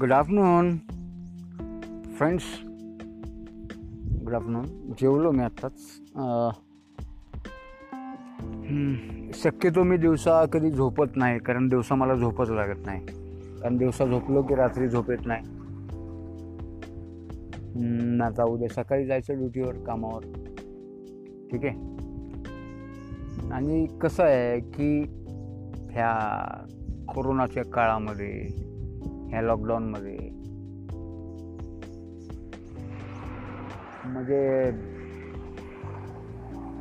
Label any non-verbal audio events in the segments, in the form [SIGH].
Good afternoon friends good afternoon जेवलो मी आत्ताच. शक्यतो मी दिवसा कधी झोपत नाही कारण दिवसा मला झोपच लागत नाही. कारण दिवसा झोपलो की रात्री झोप येत नाही. आता उद्या सकाळी जायचं ड्युटीवर कामावर. ठीक आहे? आणि कसं आहे की ह्या कोरोनाच्या काळामध्ये ह्या लॉकडाऊनमध्ये म्हणजे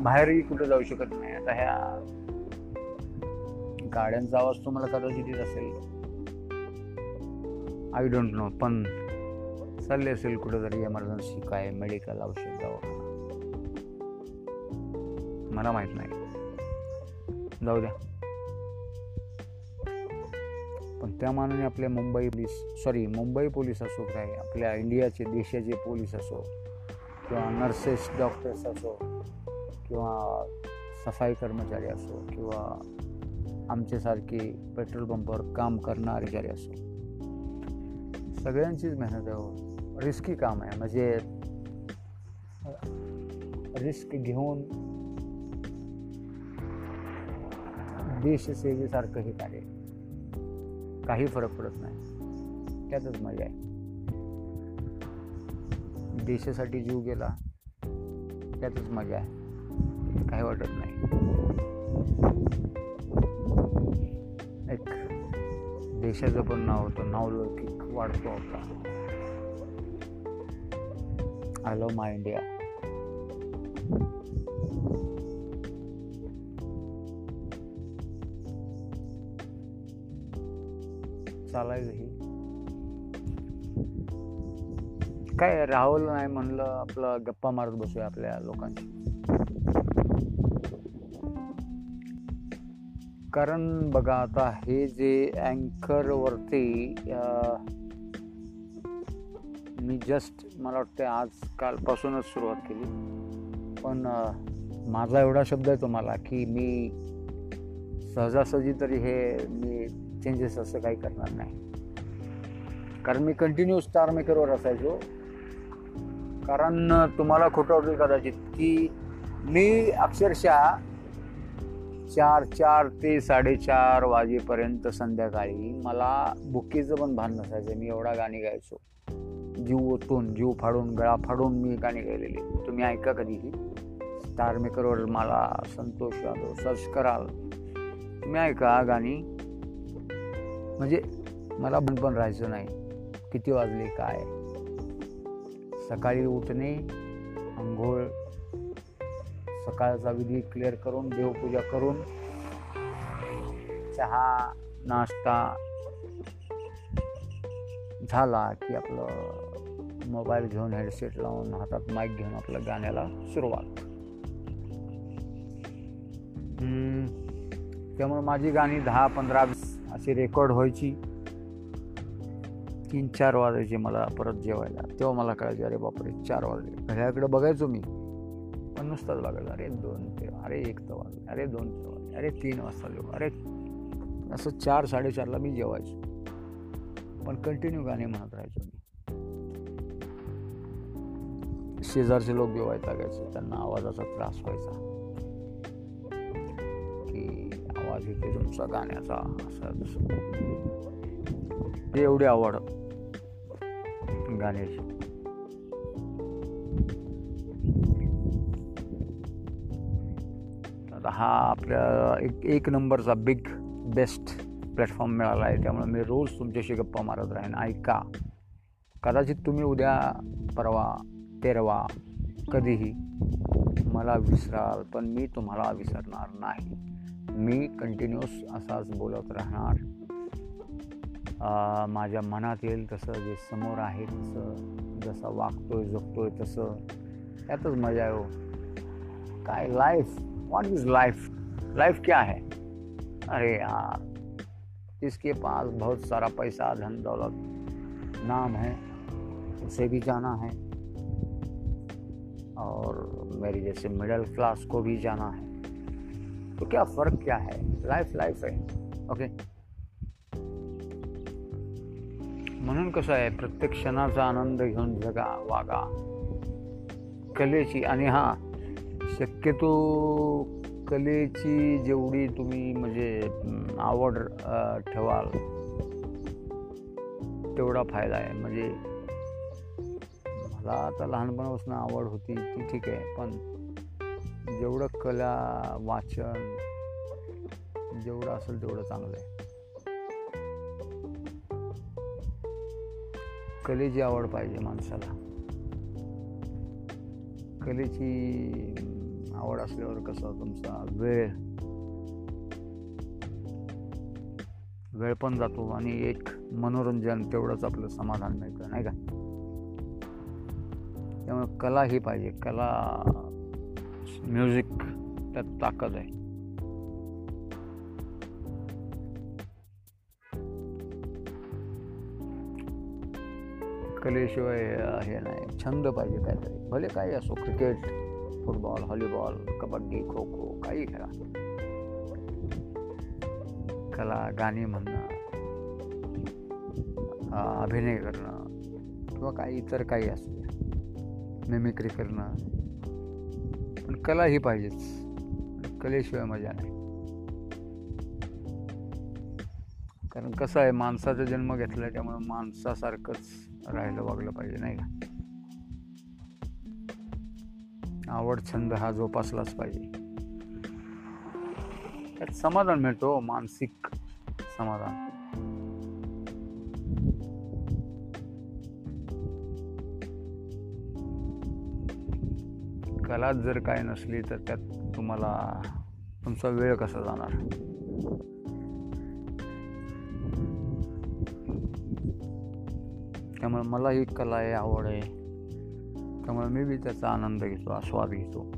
बाहेरही कुठं जाऊ शकत नाही. आता ह्या गाड्यांचा आवाज तुम्हाला कदाचित येत असेल. आय डोंट नो पण चालले असेल कुठंतरी एमर्जन्सी काय मेडिकल औषध दवाखाना. मला माहीत नाही. जाऊ द्या. पण त्या मानाने आपल्या Mumbai police sorry Mumbai police असो काय आपल्या इंडियाचे देशाचे पोलीस असो किंवा नर्सेस डॉक्टर्स असो किंवा सफाई कर्मचारी असो किंवा आमच्यासारखे पेट्रोल पंपावर काम करणारे जरी असो. सगळ्यांचीच मेहनत आहे हो. रिस्की काम आहे. म्हणजे रिस्क घेऊन देशसेवेसारखं हे कार्य काही फरक पडत नाही. त्यातच मजा आहे. देशासाठी जीव गेला त्यातच मजा आहे. काही वाटत नाही. एक देशाचं पण नाव होतं नावलौकिक वाढतो होता आय लव्ह माय इंडिया चालायचं ही काय राहुल नाही म्हणलं आपलं गप्पा मारत बसूया आपल्या लोकांची कारण बघा आता हे जे अँकरवरती मी जस्ट मला वाटते आज कालपासूनच सुरुवात केली. पण माझा एवढा शब्द आहे तुम्हाला की मी सहजासहजी तरी हे मी चेंजेस असं काही करणार नाही. कारण मी कंटिन्यू स्टार मेकरवर असायचो. कारण तुम्हाला खोटं वाटेल कदाचित की मी अक्षरशः चार चार ते साडेचार वाजेपर्यंत संध्याकाळी मला बुकीचं पण भान नसायचं. मी एवढा गाणी गायचो. जीव ओतून जीव फाडून गळा फाडून मी गाणी गायलेली. तुम्ही ऐका कधीही. स्टार मेकरवर मला संतोष यादव सर्च कराल. तुम्ही ऐका गाणी. म्हणजे मला पण पण राहायचं नाही. किती वाजले काय? सकाळी उठणे आंघोळ सकाळचा विधी क्लिअर करून देवपूजा करून चहा नाश्ता झाला की आपलं मोबाईल घेऊन हेडसेट लावून हातात माईक घेऊन आपल्या गाण्याला सुरुवात. त्यामुळे माझी गाणी दहा पंधरा अशी रेकॉर्ड व्हायची. तीन चार वाजायचे मला परत जेवायला. तेव्हा मला कळायचे अरे बापरे चार वाजले. घड्याकडे बघायचो मी. पण नुसताच बघायचं अरे दोन ते अरे एक तर वाजले अरे दोन ते वाजले अरे तीन वाजता जेव अरे. असं चार साडेचारला मी जेवायचो. पण कंटिन्यू गाणे म्हणत राहायचो मी. शेजारचे लोक जेवायला लागायचे त्यांना आवाजाचा त्रास व्हायचा. आवाज येते तुमचा गाण्याचा असाच ते एवढी आवड. गाण्याची आता हा आपल्या एक एक नंबरचा बिग बेस्ट प्लॅटफॉर्म मिळाला आहे. त्यामुळे मी रोज तुमच्याशी गप्पा मारत राहीन. ऐका. कदाचित तुम्ही उद्या परवा तेरवा कधीही मला विसराल पण मी तुम्हाला विसरणार नाही. मी कंटिन्युअस असाच बोलत राहणार. माझ्या मनात येईल तसं जे समोर आहे तसं, जसं वागतोय, जगतोय तसं त्यातच मज़ा हो. काय life what is life life क्या है? अरे यार जिसके पास बहुत सारा पैसा, धन, दौलत, नाम है, उसे भी जाना है, और मेरी जैसे मिडिल क्लास को भी जाना है। तो क्या फ़र्क क्या है? लाइफ लाइफ है। ओके म्हणून कसं आहे प्रत्येक क्षणाचा आनंद घेऊन जगा वागा. कलेची आणि हा शक्यतो कलेची जेवढी तुम्ही म्हणजे आवड ठेवाल तेवढा फायदा आहे. म्हणजे मला आता लहानपणापासून आवड होती ती ठीक आहे पण जेवढं कला वाचन जेवढं असेल तेवढं चांगलं आहे. कलेची आवड पाहिजे माणसाला. कलेची आवड असल्यावर कसं तुमचा वेळ वेळ पण जातो आणि एक मनोरंजन तेवढंच आपलं समाधान मिळतं नाही का? त्यामुळे कला ही पाहिजे. कला म्युझिक त्यात ताकद आहे कलेशिवाय हे नाही. छंद पाहिजे काहीतरी. भले काही असो cricket football volleyball kabaddi kho kho काही खेळा कला गाणी म्हणणं अभिनय करणं किंवा काही इतर काही असते मिमिक्री करणं पण कला ही पाहिजेच. कलेशिवाय मजा नाही. कारण कसं आहे माणसाचा जन्म घेतला त्यामुळे माणसासारखंच राहिलं वागलं पाहिजे नाही का? आवड छंद हा जोपासलाच पाहिजे. त्यात समाधान मिळतो मानसिक समाधान. कलाच जर काय नसली तर त्यात तुम्हाला तुमचा वेळ कसा जाणार? त्यामुळे मला ही कला आहे आवड आहे. त्यामुळे मी बी त्याचा आनंद घेतो आस्वाद घेतो.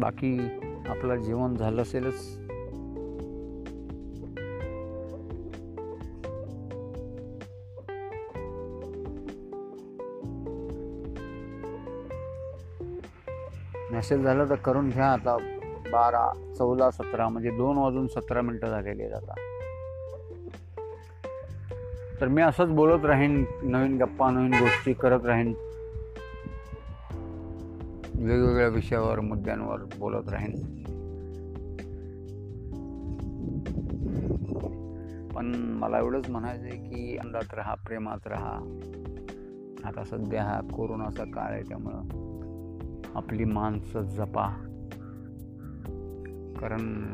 बाकी आपलं जीवन झालं असेलच. असेल झालं तर करून घ्या आता. बारा चौदा सतरा म्हणजे दोन वाजून सतरा मिनटं झालेली आहेत आता. तर मी असंच बोलत राहीन नवीन गप्पा नवीन गोष्टी करत राहीन. वेगवेगळ्या विषयावर मुद्द्यांवर बोलत राहीन. पण मला एवढंच म्हणायचं आहे की अंदात राहा प्रेमात राहा. आता सध्या हा कोरोनाचा काळ आहे त्यामुळं. आपली माणसं जपा. कारण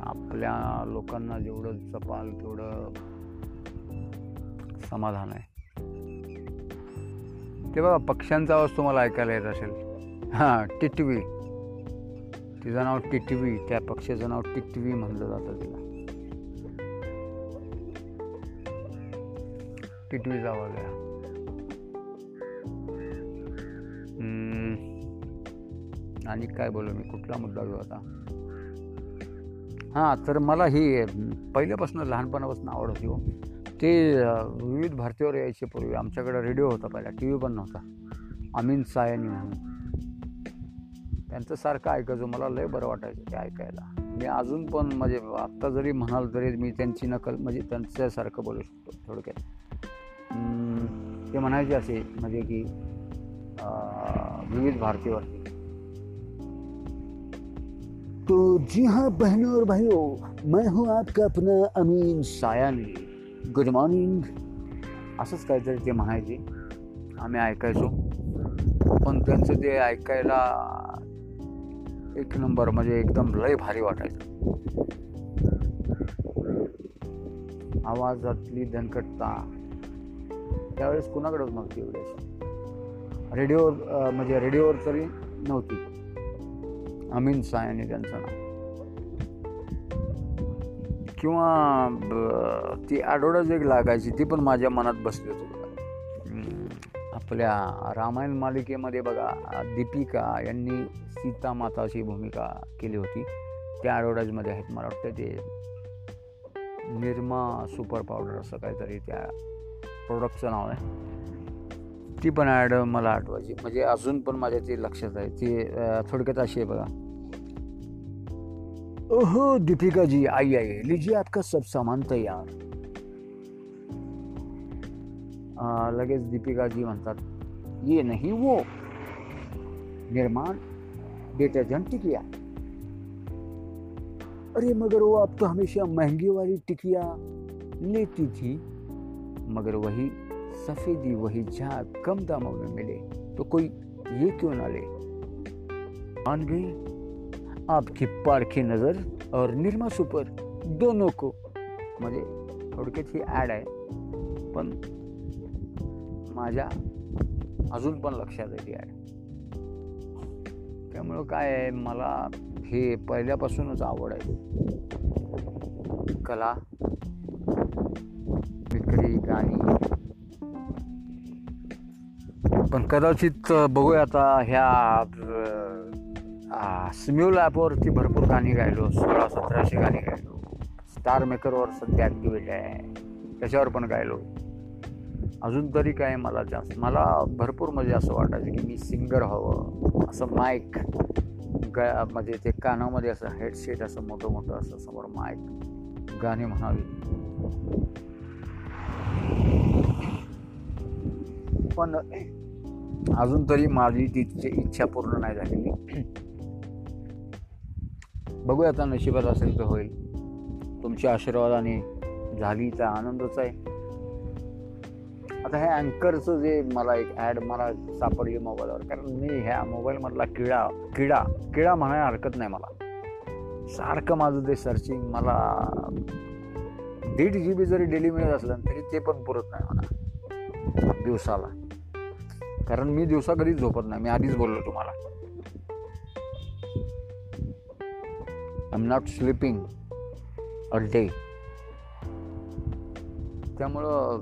आपल्या लोकांना जेवढं जपाल तेवढं समाधान आहे. ते बघा पक्ष्यांचा आवाज तुम्हाला ऐकायला येत असेल. हां टिटवी. तिचं नाव टिटवी. त्या पक्षाचं नाव टिटवी म्हणलं जातं तिला. टिटवीचा आवाज आहे. आणि काय बोलू मी कुठला मुद्दा घेऊ आता? हां तर मला ही पहिल्यापासून लहानपणापासून आवड होती हो. ते विविध भारतीवर यायचे पूर्वी. आमच्याकडे रेडिओ होता पहिला टी व्ही पण नव्हता. अमीन सायनी म्हणून. त्यांचं सारखं ऐकायचो मला लय बरं वाटायचं ते ऐकायला. मी अजून पण म्हणजे आत्ता जरी म्हणाल तरी मी त्यांची नकल म्हणजे त्यांच्यासारखं बोलू शकतो थोडक्यात. ते म्हणायचे असे म्हणजे की विविध भारतीवरती तो जी हाँ बहनों और भाइयों मैं हूँ आपका अपना अमीन सायानी। गुड मॉर्निंग असंच काहीतरी ते म्हणायचे आम्ही ऐकायचो पण त्यांचं ते ऐकायला एक नंबर म्हणजे एकदम लय भारी वाटायचं आवाजातली दणकटता त्यावेळेस कुणाकडेच नव्हती एवढी रेडिओवर म्हणजे रेडिओवर तरी नव्हती अमीन सायानी त्यांचं नाव. किंवा ती आठवड्याच एक लागायची ती पण माझ्या मनात बसली होती. आपल्या रामायण मालिकेमध्ये बघा दीपिका यांनी सीता माताची भूमिका केली होती. त्या आठवड्यामध्ये आहेत मला वाटतं ते निर्मा सुपर पावडर असं काहीतरी त्या प्रोडक्टचं नाव आहे. ती पण ॲड मला आठवायची. म्हणजे अजून पण माझ्या ती लक्षात आहे. ती थोडक्यात अशी आहे बघा. ओहो दीपिका जी आई आई. लीजिए आपका सब सामान तयार. लगेच दीपिका जी म्हणतात, ये नहीं वो. निर्माण डिटर्जेंट टिकिया अरे, मगर वो आप तो हमेशा महँगी वाली टिकिया लेती थी। मगर वही सफ़ेदी वही झाग कम दामों में मिले तो कोई ये क्यों ना ले? मान गई? आपकी पारखी नज़र और निर्मा सुपर दोनों को म्हणजे थोडक्यात ही ॲड आहे पण माझ्या अजून पण लक्षात आहे ती ॲड त्यामुळं काय आहे मला हे पहिल्यापासूनच आवड आहे. कला विक्री गाणी पण कदाचित बघूया आता ह्या स्म्यूल ॲपवरती भरपूर गाणी गायलो सोळा सतराशे गाणी गायलो. स्टार मेकरवर सध्या ॲक्टिव्हिटी आहे. त्याच्यावर पण गायलो. अजून तरी काय मला जास्त मला भरपूर म्हणजे असं वाटायचं की मी सिंगर हवं. असं माईक गा म्हणजे ते कानामध्ये असं हेडसेट असं मोठं मोठं असं समोर माईक गाणे म्हणावी. पण अजून तरी माझी तिची इच्छा पूर्ण नाही झालेली. बघूया आता नशिबात असेल तर होईल. तुमच्या आशीर्वादाने झाली तर आनंदच आहे. आता हे अँकरचं जे मला एक ॲड मला सापडली मोबाईलवर. कारण मी ह्या मोबाईलमधला किडा किडा किडा म्हणायला हरकत नाही मला. सारखं माझं ते सर्चिंग मला दीड जी बी जरी डेली मिळत असलं तरी ते पण पुरत नाही मला. दिवसाला. कारण मी दिवसा कधीच झोपत नाही. मी आधीच बोललो तुम्हाला. I am not sleeping a day त्यामुळं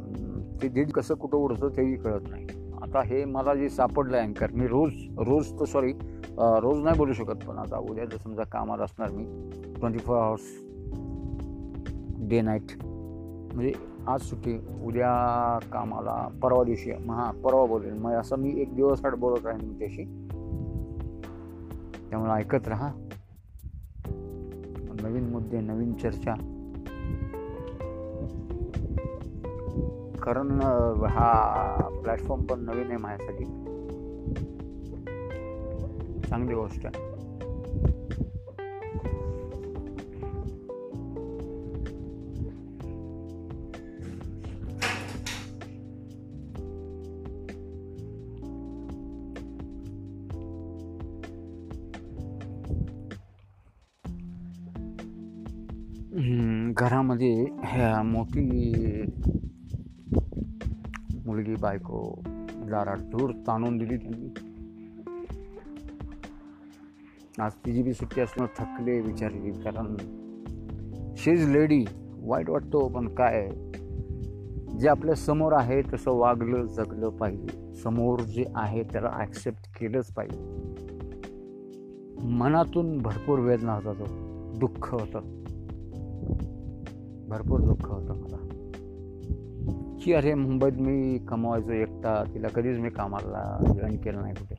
ते दीड कसं कुठं उडतं तेही कळत नाही. आता हे मला जे सापडलं अँकर मी रोज रोज तर सॉरी रोज नाही बोलू शकत पण आता उद्या जर समजा कामात असणार मी twenty four hours day night म्हणजे आज सुट्टी उद्या कामाला परवा दिवशी हां परवा बोलेल मग असं मी एक दिवस आठ बोलत राहीन त्याशी त्यामुळे ऐकत राहा. नवीन मुद्दे नवीन चर्चा. कारण हा प्लॅटफॉर्म पण नवीन आहे माझ्यासाठी. चांगली गोष्ट आहे. घरामध्ये ह्या मोठी मुलगी बायको दारात दूर ताणून दिली त्यांनी. आज तिची बी सुट्टी असणं थकले विचारली कारण शीज लेडी वाईट वाटतो पण काय? जे आपल्यासमोर आहे तसं वागलं जगलं पाहिजे. समोर जे आहे त्याला ॲक्सेप्ट केलंच पाहिजे. मनातून भरपूर वेदना होता तो दुःख होतं भरपूर दुःख होतं मला. की अरे मुंबईत मी कमवायचो एकटा तिला कधीच मी कामाला जॉईन केलं नाही कुठे.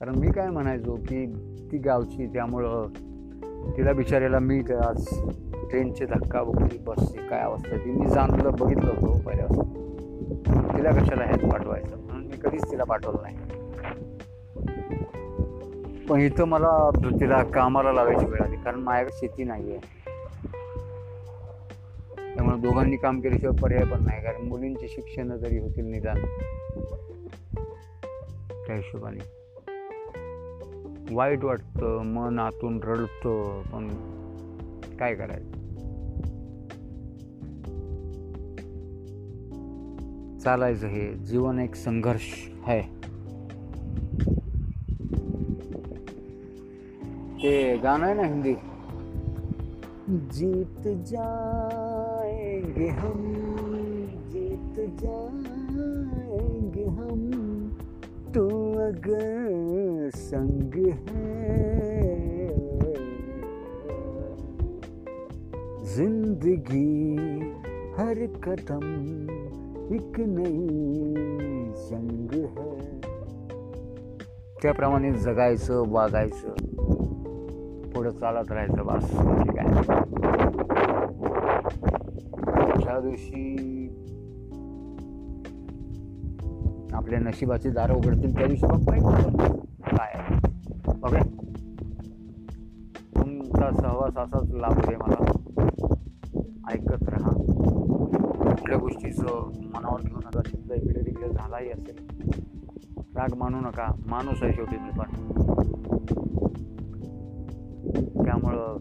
कारण मी काय म्हणायचो की ती गावची त्यामुळं तिला बिचारायला मी आज ट्रेनचे धक्का बघली बसची काय अवस्था ती. मी जाणलं बघितलं होतं हो पहिल्या तिला कशाला ह्यात पाठवायचं? म्हणून मी कधीच तिला पाठवलं नाही. पण इथं मला तिला कामाला लावायची वेळ आली कारण माझ्याकडे शेती नाही आहे दोघांनी काम केल्याशिवाय पर्याय पण नाही कारण मुलींचे शिक्षण जरी होतील निदान त्या हिशोबाने. वाईट वाटतं मन आतून रडतं पण काय करायचं? चालायचं हे जीवन एक संघर्ष आहे ते गाणं आहे ना हिंदी? जीत जाएँगे हम जीत जाएँगे हम। तू अगर संग है, ज़िंदगी हर कदम एक नई संग है। त्याप्रमाणे जगायचं, वागायचं, पुढं चालत राहायचं बस. ठीक त्या दिवशी आपल्या नशिबाचे दारं उघडतील त्या दिवशी बघ काय ओके तुमचा सहवास असाच लाभ आहे मला. ऐकत राहा. कुठल्या गोष्टीचं मनावर घेऊन नका शब्द इकडे तिकडे झालाही असेल. राग मानू नका. माणूस आहे शेवटी मी पण. त्यामुळं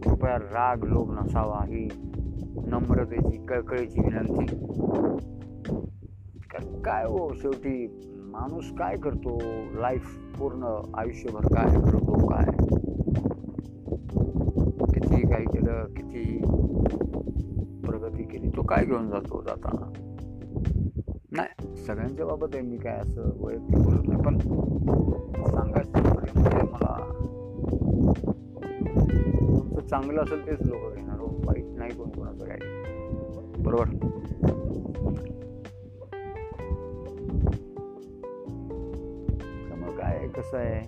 कृपया राग लोभ नसावा. ही नम्रतेची कळकळीची विनंती. काय हो शेवटी? माणूस काय करतो? लाईफ पूर्ण आयुष्यभर काय करतो काय? किती काय केलं किती प्रगती केली तो काय घेऊन जातो जाताना? नाही सगळ्यांच्या बाबत आहे मी काय असं वैयक्तिक बोलत नाही पण सांगायचं म्हणजे मला तुमचं चांगलं असेल तेच लोक घेणार हो. नाही कोण कोणाचं काय बरोबर? त्यामुळे काय कसं आहे?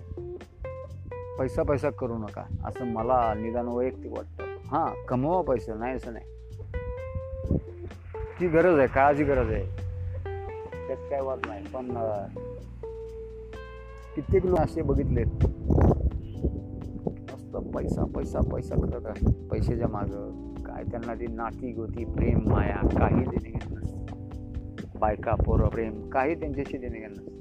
पैसा पैसा करू नका. असं मला निदान वैयक्तिक वाटतं. हां कमवा पैसा नाही असं नाही. ती गरज आहे काळाची गरज आहे. त्यात काय वाद नाही पण कित्येक लोक असे बघितलेत. मस्त पैसा पैसा पैसा करत आहे पैशाच्या मागं. काय त्यांना ती नाती गोती प्रेम माया काही देणे घेणं नसतं. बायका पोरं प्रेम काही त्यांच्याशी देणे घेणं नसतं.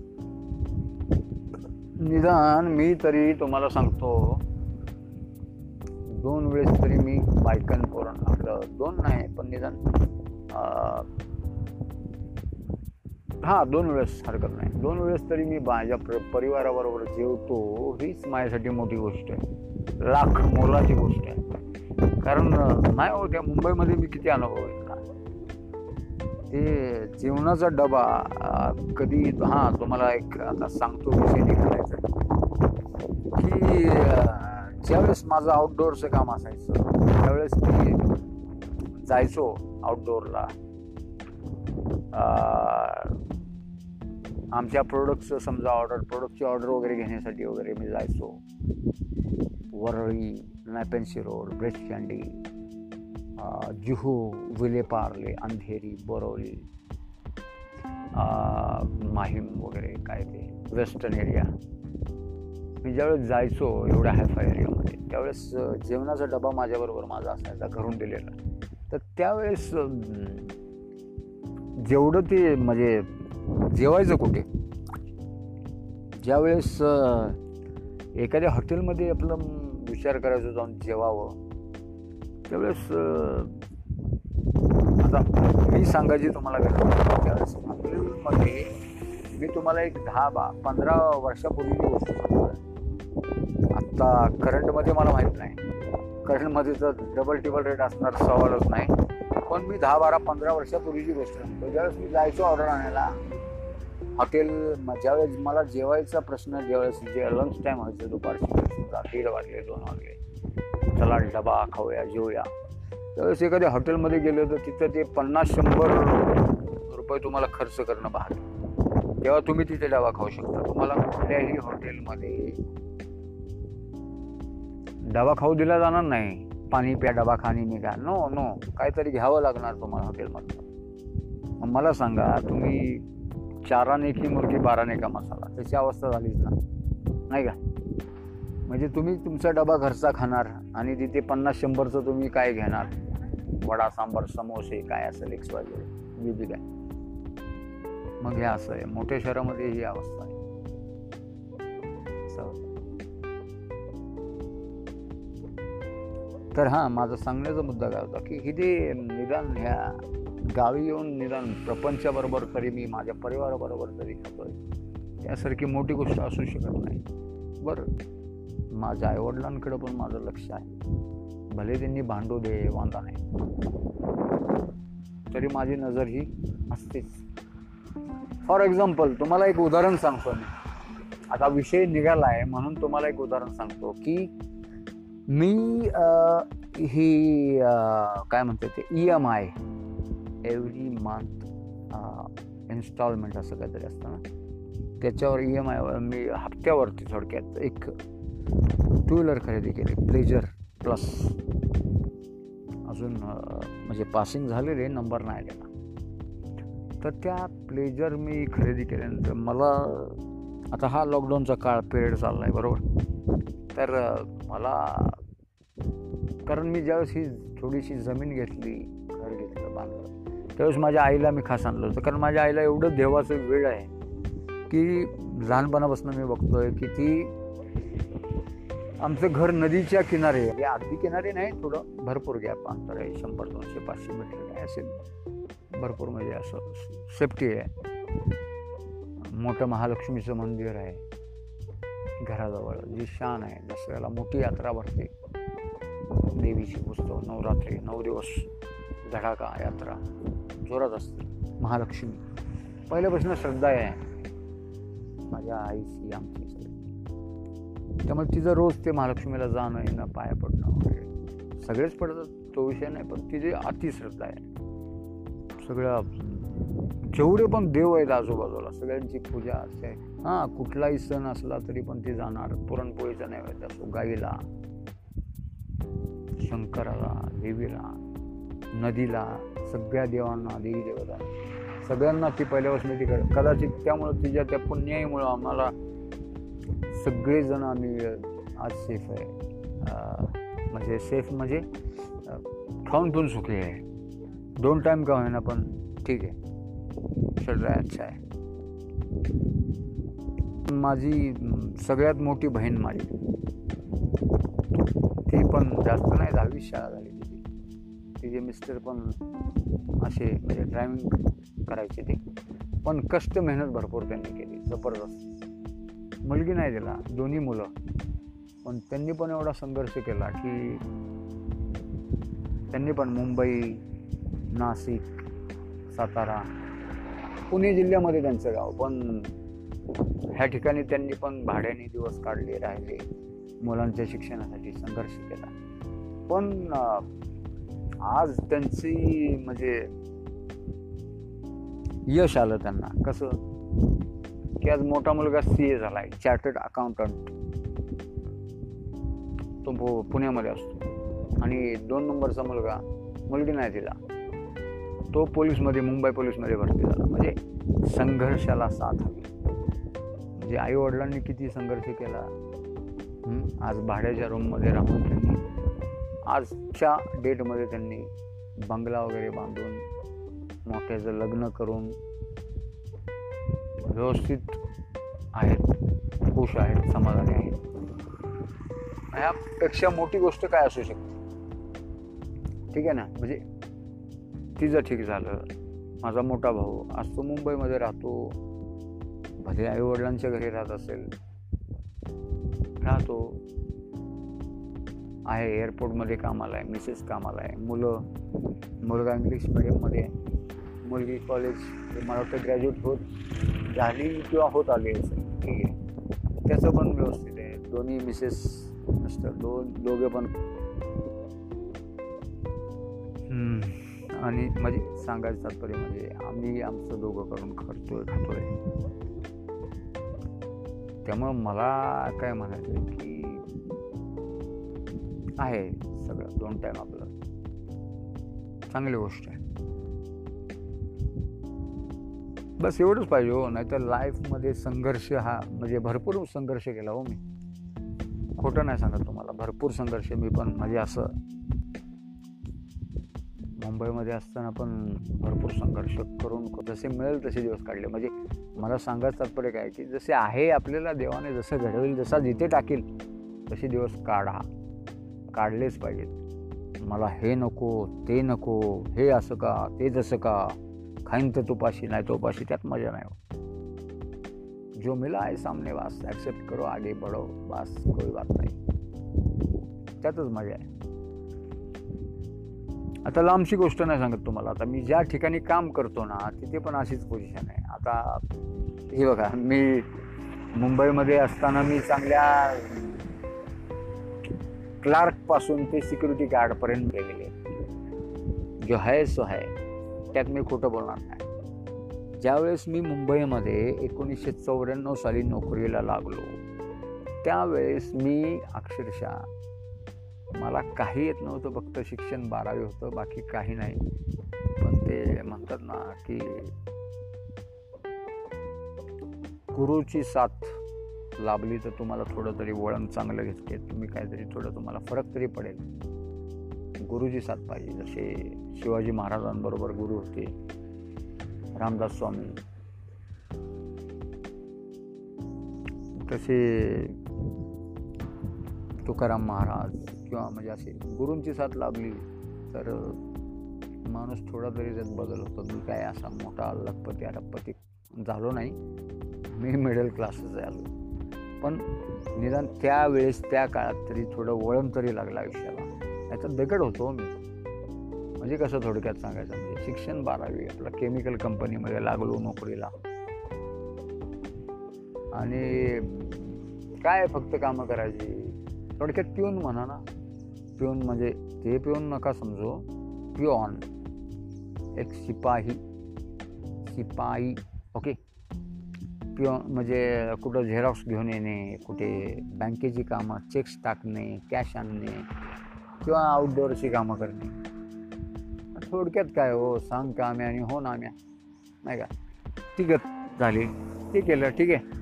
निदान मी तरी तुम्हाला सांगतो दोन वेळेस तरी मी बायकन पोरण आपलं दोन नाही पण निदान हा दोन वेळेस हरकत नाही. दोन वेळेस तरी मी माझ्या परिवाराबरोबर जेवतो हीच माझ्यासाठी मोठी गोष्ट आहे. लाख मोलाची गोष्ट आहे. कारण नाही हो त्या मुंबईमध्ये मी किती अनुभव आहे. ते जेवणाचा डबा कधी हां तुम्हाला एक आता सांगतो विषय निघालायचा की ज्यावेळेस माझं आउटडोअरचं काम असायचं त्यावेळेस मी जायचो आउटडोअरला आमच्या प्रोडक्टचं समजा ऑर्डर प्रोडक्टची ऑर्डर वगैरे घेण्यासाठी वगैरे मी जायचो. वरळी नॅपेन्सी रोड ब्रेस्ट जुहू विलेपार्ले अंधेरी बोरवली माहीम वगैरे काय ते वेस्टर्न एरिया मी ज्यावेळेस जायचो एवढ्या हायफाय एरियामध्ये त्यावेळेस uh, जेवणाचा डबा माझ्याबरोबर माझा असायचा घरून दिलेला. तर त्यावेळेस um, जेवढं ते म्हणजे जेवायचं कुठे? ज्यावेळेस uh, एखाद्या हॉटेलमध्ये आपलं विचार करायचो जाऊन जेवावं. त्यावेळेस आता मी सांगायची तुम्हाला गरज त्यावेळेस हॉटेलमध्ये मी तुम्हाला एक दहा बा पंधरा वर्षापूर्वीची गोष्ट सांगतो आत्ता करंटमध्ये मला माहीत नाही. करंटमध्ये तर डबल टिबल रेट असणार सवालच नाही. पण मी दहा बारा पंधरा वर्षापूर्वीची गोष्ट सांगतो ज्यावेळेस मी जायचो ऑर्डर आणायला हॉटेल ज्यावेळेस मला जेवायचा प्रश्न ज्यावेळेस जे लंच टाईम व्हायचं दुपारची दीड वाजले दोन वाजले. चला डबा खाऊया जेवूया त्यावेळेस एखाद्या हॉटेलमध्ये गेलो तर तिथं ते पन्नास शंभर रुपये तुम्हाला खर्च करणं भाग तेव्हा तुम्ही तिथे डबा खाऊ शकता. तुम्हाला कुठल्याही हॉटेलमध्ये डबा खाऊ दिला जाणार नाही. पाणी प्या डबा खाणी निघा. नो नो काहीतरी घ्यावं लागणार तुम्हाला हॉटेलमध्ये मला सांगा तुम्ही चाराने की मुर्गी बाराने का मसाला. तशी अवस्था झालीच ना. नाही का? म्हणजे तुम्ही तुमचा डबा घरचा खाणार आणि तिथे पन्नास शंभरचं तुम्ही काय घेणार? वडा सांबार समोसे काय असेल एक्स वगैरे बीबी काय? मग हे असं आहे. मोठ्या शहरामध्ये ही अवस्था आहे. तर हां माझा सांगण्याचा मुद्दा काय होता की किती निदान ह्या गावी येऊन निदान प्रपंचाबरोबर तरी मी माझ्या परिवाराबरोबर तरी खातोय यासारखी मोठी गोष्ट असू शकत नाही. बरं माझ्या आईवडिलांकडं पण माझं लक्ष आहे. भले त्यांनी भांडू दे वांदा नाही. तरी माझी नजर ही असतेच. फॉर एक्झाम्पल तुम्हाला एक उदाहरण सांगतो मी. आता विषय निघाला आहे म्हणून तुम्हाला एक उदाहरण सांगतो की मी ही काय म्हणते ते E M I every month installment असं काहीतरी असतं ना. त्याच्यावर ई एम आयवर मी हप्त्यावरती थोडक्यात एक टू व्हीलर खरेदी केली प्लेजर प्लस अजून म्हणजे पासिंग झालेले नंबर नाही आलेला. तर त्या प्लेजर मी खरेदी केल्यानंतर मला आता हा लॉकडाऊनचा काळ पिरियड चालला आहे बरोबर? तर मला कारण मी ज्यावेळेस ही थोडीशी जमीन घेतली त्यावेळेस माझ्या आईला मी खास आणलं होतं. कारण माझ्या आईला एवढं देवाचं वेळ आहे की लहानपणापासून मी बघतोय की ती आमचं घर नदीच्या किनारे आहे. अगदी किनारे नाही थोडं भरपूर गॅप अंतर आहे. शंभर दोनशे पाचशे मीटर काय असेल भरपूर म्हणजे असं सेफ्टी आहे. मोठं महालक्ष्मीचं मंदिर आहे. घराजवळ जी शान आहे दसऱ्याला मोठी यात्रा भरते. देवीची उत्सव नवरात्री नऊ दिवस. धडाका यात्रा जोरात असते. महालक्ष्मी. पहिल्यापासून श्रद्धा आहे. माझ्या आईची आमची सगळी त्यामुळे तिचं रोज ते महालक्ष्मीला जाणं येणं पाया पडणं वगैरे सगळेच पडतात. तो विषय नाही पण तिची अतिश्रद्धा आहे. सगळ्या जेवढे पण देव आहेत आजूबाजूला सगळ्यांची पूजा असते. हां कुठलाही सण असला तरी पण ते जाणार. पुरणपोळीचा नैवेद्य असो गाईला शंकराला देवीला नदीला सगळ्या देवांना देवी देवता सगळ्यांना ती पहिल्यापासून ती कदाचित त्यामुळं तिच्या त्या पुण्याईमुळं आम्हाला सगळेजण आम्ही आज सेफ आहे. म्हणजे सेफ म्हणजे खाऊन पण सुखी आहे. दोन टाईम का होईना पण ठीक आहे. शरीर अच्छा आहे. माझी सगळ्यात मोठी बहीण माझी. ती पण जास्त नाही दहावी शाळा तिचे मिस्टर पण असे म्हणजे ड्रायव्हिंग करायचे ते. पण कष्ट मेहनत भरपूर त्यांनी केली जबरदस्त. मुलगी नाही दिला दोन्ही मुलं. पण त्यांनी पण एवढा संघर्ष केला की त्यांनी पण मुंबई नाशिक सातारा पुणे जिल्ह्यामध्ये त्यांचं गाव. पण ह्या ठिकाणी त्यांनी पण भाड्याने दिवस काढले राहिले. मुलांच्या शिक्षणासाठी संघर्ष केला. पण आज त्यांची म्हणजे यश आलं त्यांना. कसं? की आज मोठा मुलगा सी ए झाला आहे चार्टर्ड अकाउंटंट. तो पुण्यामध्ये असतो. आणि दोन नंबरचा मुलगा मुलगी नाही तिला. तो पोलीसमध्ये मुंबई पोलीसमध्ये भरती झाला. म्हणजे संघर्षाला साथ हवी. म्हणजे आईवडिलांनी किती संघर्ष केला? आज भाड्याच्या रूममध्ये राहून त्यांनी आजच्या डेटमध्ये त्यांनी बंगला वगैरे बांधून मोठ्याचं लग्न करून व्यवस्थित आहेत खुश आहेत समाधानी आहेत. यापेक्षा मोठी गोष्ट काय असू शकते? ठीक आहे ना? म्हणजे तिचं ठीक झालं माझा मोठा भाऊ. आज तो मुंबईमध्ये राहतो भले आई वडिलांच्या घरी राहत असेल राहतो. आहे एअरपोर्टमध्ये कामाला आहे मिसेस कामाला आहे मुलं मुलगा इंग्लिश मिडियममध्ये मुलगी कॉलेज मला वाटतं ग्रॅज्युएट होत झाली किंवा होत आली असेल ठीक आहे. त्याचं पण व्यवस्थित आहे. दोन्ही मिसेस मिस्टर दोन दोघे पण. आणि म्हणजे सांगायचं तात्पर्य म्हणजे आम्ही आमचं दोघं करून खर्चतोय खातोय. त्यामुळं मला काय म्हणायचं की आहे सगळं दोन टाईम आपलं. चांगली गोष्ट आहे. बस एवढंच पाहिजे हो नाहीतर लाईफमध्ये संघर्ष हा म्हणजे भरपूर संघर्ष केला हो मी. खोटं नाही सांगत तुम्हाला भरपूर संघर्ष. मी पण म्हणजे असं मुंबईमध्ये असताना पण भरपूर संघर्ष करून जसे मिळेल तसे दिवस काढले. म्हणजे मला सांगायचं तात्पर्य काय की जसे आहे आपल्याला देवाने जसं घडवेल जसा जिथे टाकेल तसे दिवस काढा. काढलेच पाहिजेत. मला हे नको ते नको हे असं का ते जसं का खाईन तर तुपाशी नाही तोपाशी त्यात मजा नाही हो जो मिला आहे सामने वास ॲक्सेप्ट करो आगे बढो बास कोई बात नाही. त्यातच मजा आहे. आता लांबशी गोष्ट नाही सांगत तुम्हाला. आता मी ज्या ठिकाणी काम करतो ना तिथे पण अशीच पोझिशन आहे. आता हे बघा मी मुंबईमध्ये असताना मी चांगल्या क्लार्कपासून ते सिक्युरिटी गार्डपर्यंत गेलेले जो है सो है त्यात मी खोटं बोलणार नाही. ज्यावेळेस मी मुंबईमध्ये एकोणीसशे चौऱ्याण्णव साली नोकरीला लागलो त्यावेळेस मी अक्षरशः मला काही येत नव्हतं फक्त शिक्षण बारावी होतं बाकी काही नाही. पण ते म्हणतात ना की गुरुची साथ लाभली तर तुम्हाला थोडं तरी वळण चांगलं घेतले तुम्ही काहीतरी थोडं तुम्हाला फरक तरी पडेल. गुरुची साथ पाहिजे जसे शिवाजी महाराजांबरोबर गुरु होते रामदास स्वामी तसे तुकाराम महाराज किंवा म्हणजे असे गुरूंची साथ लाभली तर माणूस थोडा तरी त्यात बदल होतो. मी काय असा मोठा लखपती अरबपती झालो नाही. मी मिडल क्लासच आलो पण निदान त्यावेळेस त्या काळात तरी थोडं वळण तरी लागलं आयुष्याला. याचा दगड होतो मी. म्हणजे कसं थोडक्यात सांगायचं म्हणजे शिक्षण बारावी आपलं केमिकल कंपनीमध्ये लागलो नोकरीला. आणि काय फक्त कामं करायची? थोडक्यात पिऊन म्हणा ना. पिऊन म्हणजे ते पिऊन नका समजू. पिऑन एक शिपाही शिपाई ओके. पिओ म्हणजे कुठं झेरॉक्स घेऊन येणे कुठे बँकेची कामं चेक्स टाकणे कॅश आणणे किंवा आउटडोअरची कामं करणे. थोडक्यात काय हो सांग काम्या आणि हो नाम्या नाही का? ठीक आहे झाली. ते केलं ठीक आहे.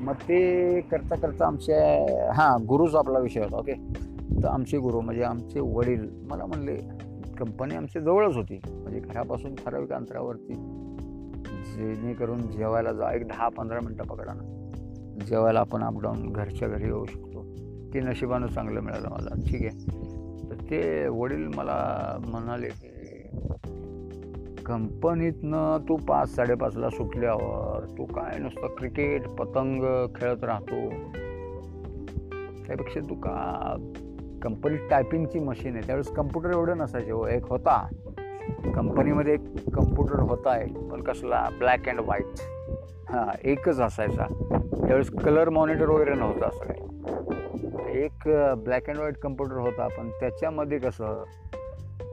मग ते करता करता आमच्या हां गुरुच आपला विषय होता ओके. तर आमचे गुरु म्हणजे आमचे वडील मला म्हणले कंपनी आमच्या जवळच होती. म्हणजे घरापासून ठराविक अंतरावरती. जेणेकरून जेवायला जा एक दहा पंधरा मिनटं पकडा ना. जेवायला आपण अपडाऊन घरच्या घरी येऊ शकतो. ते नशिबानं चांगलं मिळालं मला. ठीक आहे. तर ते वडील मला म्हणाले की कंपनीतनं तू पाच साडेपाचला सुटल्यावर तू काय नुसतं क्रिकेट पतंग खेळत राहतो? त्यापेक्षा तू का कंपनीत टायपिंगची मशीन आहे? त्यावेळेस कम्प्युटर एवढं नसायचे हो एक होता. कंपनीमध्ये एक कम्प्युटर होता एक पण कसला ब्लॅक अँड व्हाईट हां एकच असायचा. त्यावेळेस कलर मॉनिटर वगैरे नव्हता असं काही. एक ब्लॅक अँड व्हाईट कम्प्युटर होता पण त्याच्यामध्ये कसं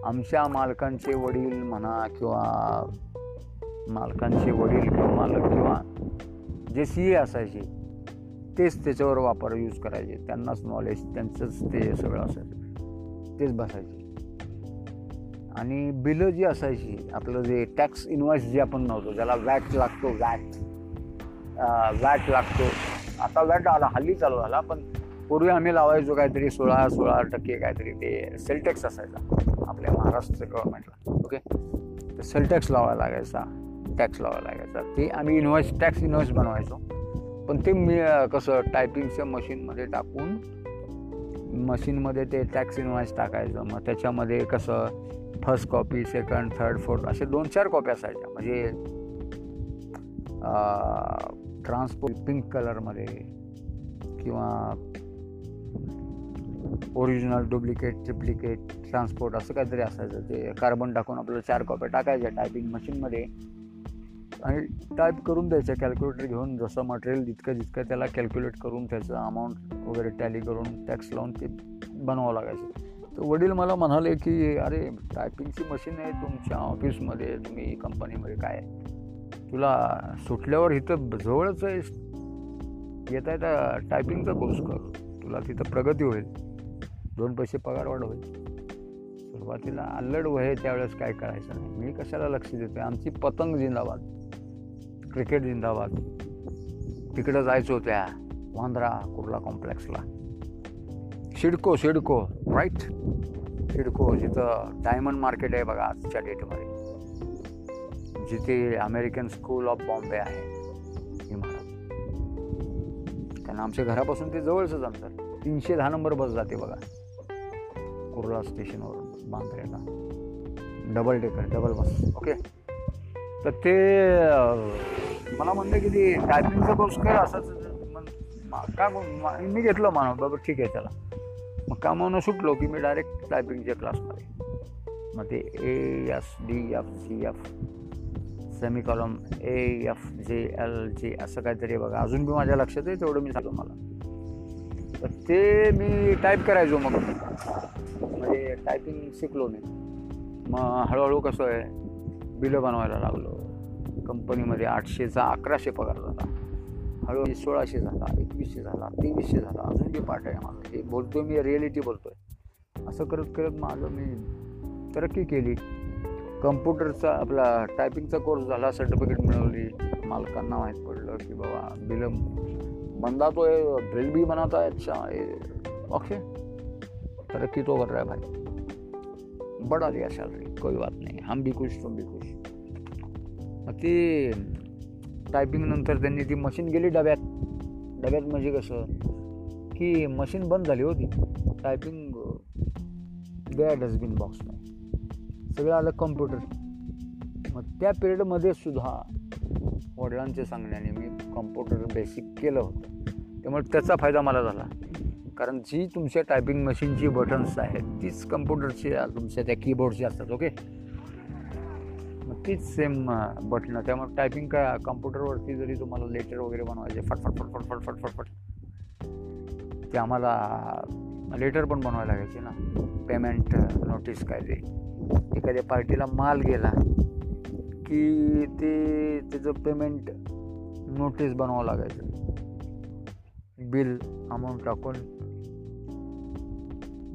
आमच्या मालकांचे वडील म्हणा किंवा मालकांचे वडील किंवा मालक किंवा जे सी ए असायचे तेच त्याच्यावर वापर यूज करायचे. त्यांनाच नॉलेज त्यांचंच ते सगळं असायचं. तेच बसायचे. आणि बिलं जी असायची आपलं जे टॅक्स इन्व्हॉइस जे आपण नव्हतो ज्याला वॅट लागतो वॅट वॅट लागतो. आता वॅट आला हल्ली चालू झाला पण पूर्वी आम्ही लावायचो काहीतरी सोळा सोळा टक्के काहीतरी ते सेलटॅक्स असायचा आपल्या महाराष्ट्र गव्हर्नमेंटला ओके तर सेलटॅक्स लावायला लागायचा टॅक्स लावायला लागायचा. ते आम्ही इन्व्हॉइस टॅक्स इन्व्हॉइस बनवायचो. पण ते मी कसं टायपिंगच्या मशीनमध्ये टाकून मशीनमध्ये ते टॅक्स इन्व्हॉइस टाकायचं. मग त्याच्यामध्ये कसं first copy second third fourth असे दोन चार कॉपी असायच्या. म्हणजे ट्रान्सपोर्ट पिंक कलरमध्ये किंवा ओरिजिनल डुप्लिकेट ट्रिप्लिकेट ट्रान्सपोर्ट असं काहीतरी असायचं. ते कार्बन टाकून आपल्याला चार कॉप्या टाकायच्या टायपिंग मशीनमध्ये आणि टाईप करून द्यायचं कॅल्क्युलेटर घेऊन जसं मटेरियल जितकं जितकं त्याला कॅल्क्युलेट करून त्याचं अमाऊंट वगैरे टॅली करून टॅक्स लावून ते बनवावं लागायचं. तर वडील मला म्हणाले की अरे टायपिंगची मशीन आहे तुमच्या ऑफिसमध्ये तुम्ही कंपनीमध्ये काय तुला सुटल्यावर इथं जवळच आहे येता येता टायपिंगचा कोर्स कर. तुला तिथं प्रगती होईल. दोन पैसे पगार वाढ होईल. सुरुवातीला अल्लड वय त्यावेळेस काय करायचं नाही. मी कशाला लक्ष देतो आमची पतंग जिंदाबाद. क्रिकेट जिंदाबाद. तिकडं जायचं होत्या वांद्रा कुर्ला कॉम्प्लेक्सला. शिडको शिडको राईट शिडको जिथं डायमंड मार्केट आहे बघा आजच्या डेटमध्ये जिथे अमेरिकन स्कूल ऑफ बॉम्बे आहे. इमारत. त्यांना आमच्या घरापासून ते जवळच अंतर. तीनशे दहा नंबर बस जाते बघा. कुर्ला स्टेशनवरून बांद्रेला. Double decker double bus okay तर ते मला म्हणलं की ते टायपिंगचा कोर्स कर असंच काय मी घेतलं मानव बाबा ठीक आहे त्याला मग कामावून सुटलो की मी डायरेक्ट टायपिंगच्या क्लासमध्ये मग ते A S D F C F semicolon A F J L J असं काहीतरी बघा. अजून बी माझ्या लक्षात आहे तेवढं मी सांगतो मला तर ते मी टाईप करायचो मग. म्हणजे टायपिंग शिकलो मी. मग हळूहळू कसं आहे बिलं बनवायला लागलो. कंपनीमध्ये आठशेचा अकराशे पगार झाला. हळूहळू सोळाशे झाला एकवीसशे झाला तेवीसशे झाला. अजून जे पाठ आहे माझं हे बोलतोय मी रिॲलिटी बोलतोय. असं करत करत माझं मी तरक्की केली. कम्प्युटरचा आपला टायपिंगचा कोर्स झाला सर्टिफिकेट मिळवली. मालकांना माहीत पडलं की बाबा बिलम बंदा तो ड्रिल भी बनाता है अच्छा ओके तरक्की तो कर रहा है भाई. बड़ा दिया सैलरी कोई बात नहीं. हम भी खुश तुम भी खुश. मग ती टायपिंगनंतर त्यांनी ती मशीन गेली डब्यात. डब्यात म्हणजे कसं? की मशीन बंद झाली होती. टायपिंग गया डस्टबिन बॉक्समध्ये सगळं आलं कम्प्युटर मग त्या पिरियडमध्ये सुद्धा वडिलांच्या सांगण्याने मी कम्प्युटर बेसिक केलं होतं. त्यामुळे त्याचा फायदा मला झाला. कारण जी तुमच्या टायपिंग मशीनची बटन्स आहेत तीच कम्प्युटरची तुमच्या त्या कीबोर्डची असतात ओके तीच सेम बटणं त्यामुळे टायपिंग का कम्प्युटरवरती जरी तुम्हाला लेटर वगैरे बनवायचे फटफट फटफट फटफट फटफट ते आम्हाला लेटर पण बनवायला लागायचे ना. पेमेंट नोटीस काय ते. एखाद्या पार्टीला माल गेला की ते त्याचं पेमेंट नोटीस बनवावं लागायचं. बिल अमाऊंट टाकून.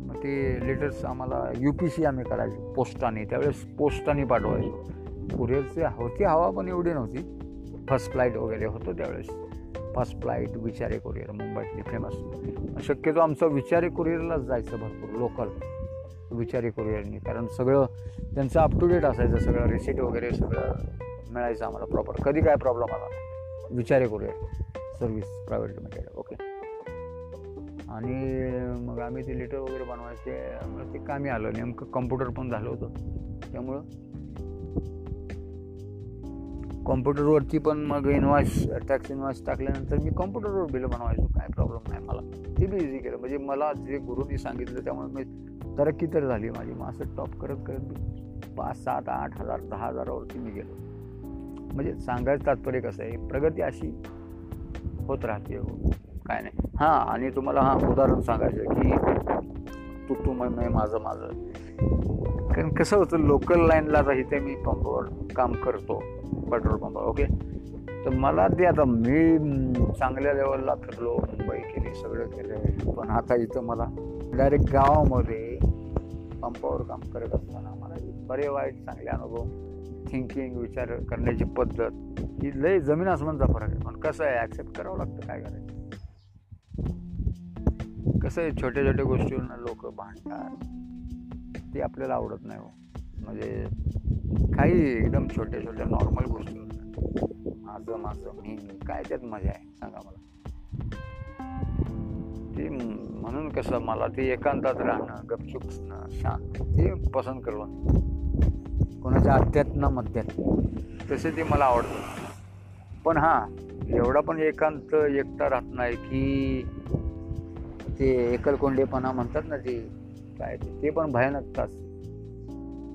मग ते लेटर्स आम्हाला यू पी सी आम्ही करायचो पोस्टाने. त्यावेळेस पोस्टाने पाठवायचो. कुरिअरची होती हवा पण एवढी नव्हती. फर्स्ट फ्लाईट वगैरे होतो त्यावेळेस. फर्स्ट फ्लाईट विचारे कुरिअर मुंबईतली फेमस शक्यतो आमचं विचारे कुरिअरलाच जायचं भरपूर लोकल विचारे कुरिअरनी कारण सगळं त्यांचं अप टू डेट असायचं सगळं रिसिट वगैरे सगळं मिळायचं आम्हाला प्रॉपर कधी काय प्रॉब्लेम आला Vichare courier service private limited okay आणि मग आम्ही ते लेटर वगैरे बनवायचे. ते कामी आलं. नेमकं कम्प्युटर पण झालं होतं. त्यामुळं कॉम्प्युटरवरती पण मग इनवॉइस टॅक्स इनवॉइस टाकल्यानंतर मी कॉम्प्युटरवर बिल बनवायचो. काय प्रॉब्लेम नाही मला. ते बी इझी केलं. म्हणजे मला जे गुरुनी सांगितलं त्यामुळे मी तरक्की तर झाली माझी. मग असं टॉप करत करत मी पाच सात आठ हजार दहा हजारावरती मी गेलो. म्हणजे सांगायचं तात्पर्य कसं आहे? प्रगती अशी होत राहते. हो काय नाही. हां आणि तुम्हाला हां उदाहरण सांगायचं की तू तू मै माझं माझं. कारण कसं होतं लोकल लाईनला इथे मी पंपावर काम करतो. पेट्रोल पंपावर ओके? तर मला ते आता मी चांगल्या लेवलला फिरलो मुंबई केली सगळं केलं पण आता इथं मला डायरेक्ट गावामध्ये पंपावर काम करत असताना मला बरे वाईट चांगले अनुभव थिंकिंग विचार करण्याची पद्धत ही लय जमीन आसमानचा फरक आहे. पण कसं आहे ॲक्सेप्ट करावं लागतं काय करायचं? कसं आहे छोट्या छोट्या गोष्टीवर लोक भांडतात ते आपल्याला आवडत नाही हो. म्हणजे काही एकदम छोट्या छोट्या नॉर्मल गोष्टीवर माझं माझं मी काय त्यात मजा आहे? सांगा मला. ते म्हणून कसं मला ते एकांतात राहणं गपचूप शांत ते पसंत करून. कोणाच्या आत्यात ना मध्यात तसे ते मला आवडतं. पण हां एवढा पण एकांत एकटा राहत नाही की ते एकलकोंडेपणा म्हणतात ना ते काय ते पण भयानकताच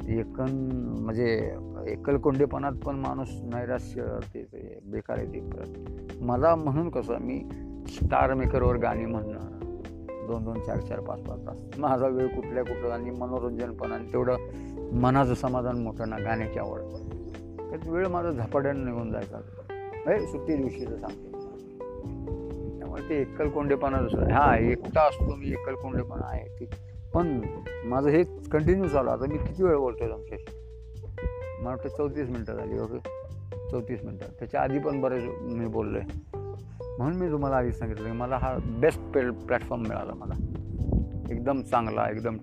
एकन म्हणजे एकलकोंडेपणात पण माणूस नैराश्य ते बेकार आहे ते मला म्हणून कसं मी स्टार मेकरवर गाणी म्हणणं दोन दोन चार चार पाच पाच तास माझा वेळ कुठल्या कुठं आणि मनोरंजन पण आणि तेवढं मनाचं समाधान मोठं ना गाण्याची आवड. वेळ माझा झपाट्यानं निघून जायचा. सुट्टी दिवशीचं सांगते. त्यामुळे ते एकलकोंडेपणा दुसरं. हा एकटा असतो मी एकलकोंडेपणा आहे. ठीक पण माझं हे कंटिन्यू चालू आता मी किती वेळ बोलतोय तुमच्याशी मला वाटतं चौतीस मिनटं झाली ओके चौतीस मिनटं. त्याच्या आधी पण बरेच मी बोललो आहे म्हणून मी तुम्हाला आधी सांगितलं की मला हा बेस्ट पे प्लॅटफॉर्म मिळाला मला. एकदम चांगला एकदम.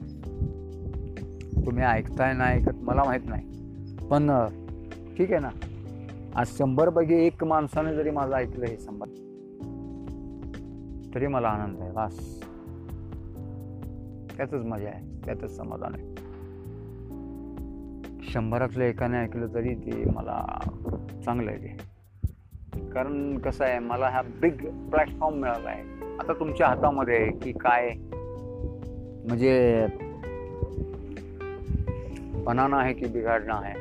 तुम्ही ऐकताय ना ऐकत मला माहीत नाही. पण ठीक आहे ना. आज शंभरपैकी एक माणसाने जरी माझं ऐकलं हे संबंध तरी मला आनंद आहे. वास त्यातच मजा आहे त्यातच समाधान आहे. शंभरातलं एकाने ऐकलं तरी ते मला चांगलं आहे ते. कारण कसं आहे मला हा बिग प्लॅटफॉर्म मिळाला आहे. आता तुमच्या हातामध्ये आहे की काय? म्हणजे बनाना आहे की बिघाडणं आहे?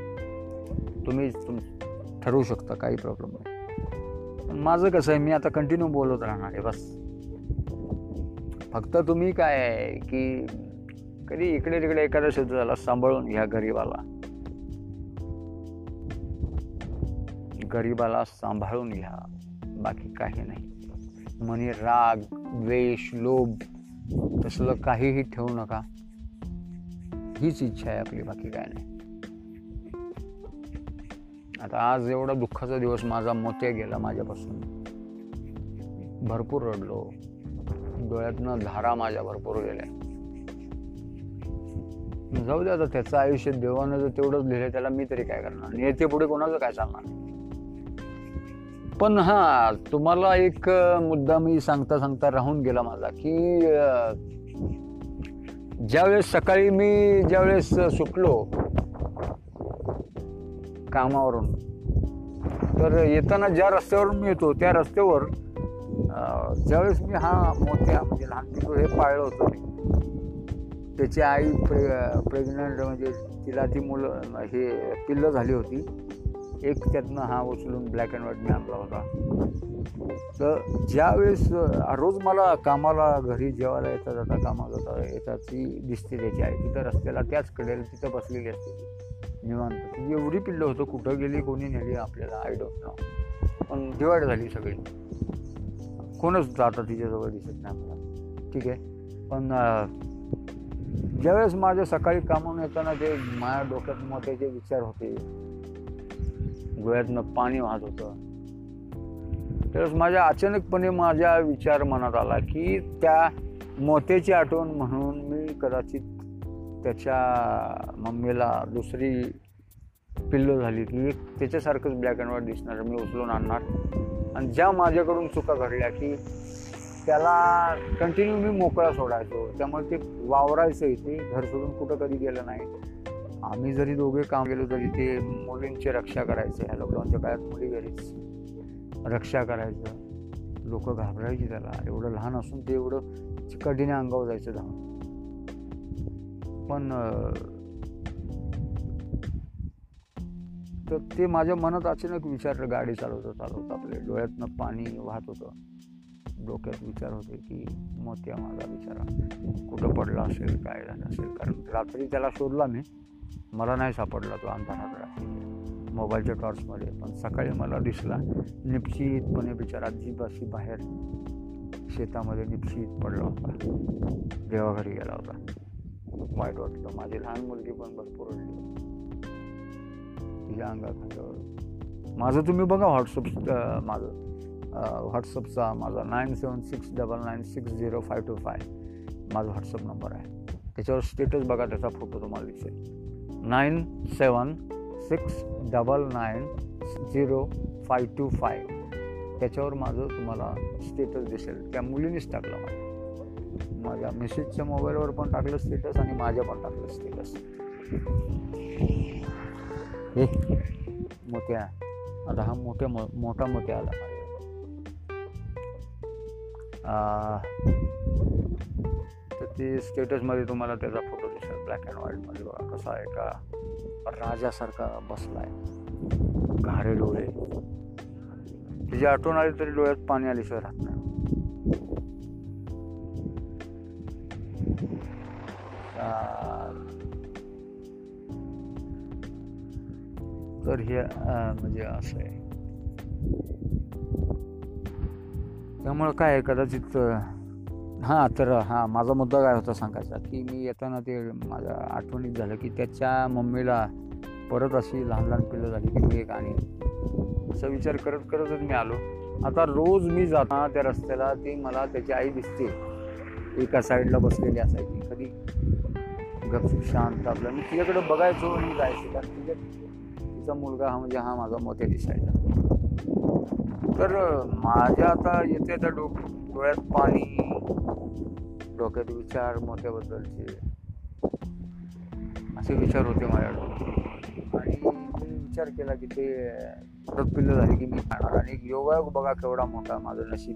तुम्ही तुम ठरवू शकता काही प्रॉब्लेम नाही. पण माझं कसं आहे मी आता कंटिन्यू बोलत राहणार आहे बस. फक्त तुम्ही काय आहे की कधी इकडे तिकडे एखादा शब्द झाला सांभाळून घ्या गरीबाला. गरिबाला सांभाळून घ्या बाकी काही नाही. म्हणे राग द्वेष लोभ तसलं काहीही ठेवू नका. हीच इच्छा आहे आपली बाकी काय नाही. आता आज एवढा दुःखाचा दिवस माझा मोत्या गेला माझ्यापासून. भरपूर रडलो. डोळ्यातनं धारा माझ्या भरपूर गेल्या. जाऊ दे आता त्याचं आयुष्य देवानं जर तेवढंच लिहिलं त्याला मी तरी काय करणार? येते पुढे कोणाचं काय चालणार? पण हा तुम्हाला एक मुद्दा मी सांगता सांगता राहून गेला माझा की ज्यावेळेस सकाळी मी ज्यावेळेस सुटलो कामावरून तर येताना ज्या रस्त्यावरून मी येतो त्या रस्त्यावर ज्यावेळेस मी हा मोठ्या म्हणजे लहान पिकू हे पाळलं होतं मी त्याची आई प्रे प्रेग्नंट म्हणजे तिला ती मुलं हे पिल्लं झाली होती. एक त्यातनं हा उचलून ब्लॅक अँड व्हाईट मी आणला होता. तर ज्यावेळेस रोज मला कामाला घरी जेवायला येता जाता कामाला जाता येतात ती दिसते त्याची आई. तिथं रस्त्याला त्याच कडेल तिथं बसलेली असते निवांत. एवढी पिल्लं होतं कुठं गेली कोणी नेली आपल्याला आय डोंट नो पण डिवाईड झाली सगळी. कोणच जातं तिच्याजवळ दिसत नाही मला ठीक आहे? पण ज्यावेळेस माझ्या सकाळी कामावून येताना ते माझ्या डोक्यात मोठ्याचे विचार होते डोळ्यातनं पाणी वाहत होतं त्यावेळेस माझ्या अचानकपणे माझ्या विचार मनात आला की त्या मोत्याची आठवण म्हणून मी कदाचित त्याच्या मम्मीला दुसरी पिल्लो झाली की त्याच्यासारखंच ब्लॅक अँड व्हाईट दिसणार मी उचलून आणणार. आणि ज्या माझ्याकडून चुका घडल्या की त्याला कंटिन्यू मी मोकळा सोडायचो. त्यामुळे ते वावरायचं इथे. घर सोडून कुठं कधी गेलं नाही. आम्ही जरी दोघे काम केलो तरी ते मुलींची रक्षा करायचे. ह्या लॉकडाऊनच्या काळात मुली घरीच रक्षा करायचं. लोक घाबरायची त्याला. एवढं लहान असून ते एवढं चिकटीने अंगावर जायचं धावून. पण तर ते माझ्या मनात अचानक विचारलं गाडी चालवता चालवता आपले डोळ्यातनं पाणी वाहत होतं. डोक्यात विचार होते की मोत्या माझा विचारा कुठं पडला असेल काय झालं असेल? कारण रात्री त्याला शोधला मी. मला नाही सापडला तो अंधाराकडे मोबाईलच्या टॉर्चमध्ये. पण सकाळी मला दिसला निपशीतपणे बिचारा अशी बाहेर शेतामध्ये निपशीत पडला होता. देवाघरी गेला होता. वाईट वाटलं. माझी लहान मुलगी पण भरपूर रडली. तिच्या अंगाखांद्यावर माझं तुम्ही बघा व्हॉट्सअप माझं व्हॉट्सअपचा माझा nine seven six double nine six zero five two five माझा व्हॉट्सअप नंबर आहे. त्याच्यावर स्टेटस बघा त्याचा फोटो तुम्हाला दिसेल. Nine seven six double nine zero five two five त्याच्यावर माझं तुम्हाला स्टेटस दिसेल. त्या मुलीनेच टाकलं मला. माझ्या मिसेसच्या मोबाईलवर पण टाकलं स्टेटस आणि माझ्या पण टाकलं स्टेटस हे. मोत्या आता हा मोठ्या मोठा मोठ्या आला तर ते स्टेटसमध्ये तुम्हाला त्याचा फोटो दिसेल. ब्लॅक अँड व्हाईटमध्ये बघा कसा आहे का. राजासारखा बसलाय. घारे डोळे. तिची आठवण आली तरी डोळ्यात पाणी आल्याशिवाय राहत नाही. तर हे म्हणजे असं आहे. त्यामुळं काय कदाचित हां तर हां माझा मुद्दा काय होता सांगायचा की मी येताना ते माझ्या आठवणीत झालं की त्याच्या मम्मीला परत अशी लहान लहान पिल्लं झाली की मी एक आणि असा विचार करत करतच मी आलो. आता रोज मी जाता त्या रस्त्याला ती मला त्याची आई दिसते. एका साईडला बसलेली असायची. कधी गपशूप शांत आपलं. मी तिच्याकडे बघायचो आणि जायचं. कारण तिच्या तिचा मुलगा हा म्हणजे हा माझा मोठ्या दिसायचा तर माझ्या आता येते त्या डोक डोळ्यात पाणी डोक्यात विचार मोठ्याबद्दलचे असे विचार होते माझ्याकडे आणि मी विचार केला की ते परत पिल्लं झाली की मी खाणार. आणि योगा बघा केवढा मोठा माझं नशीब.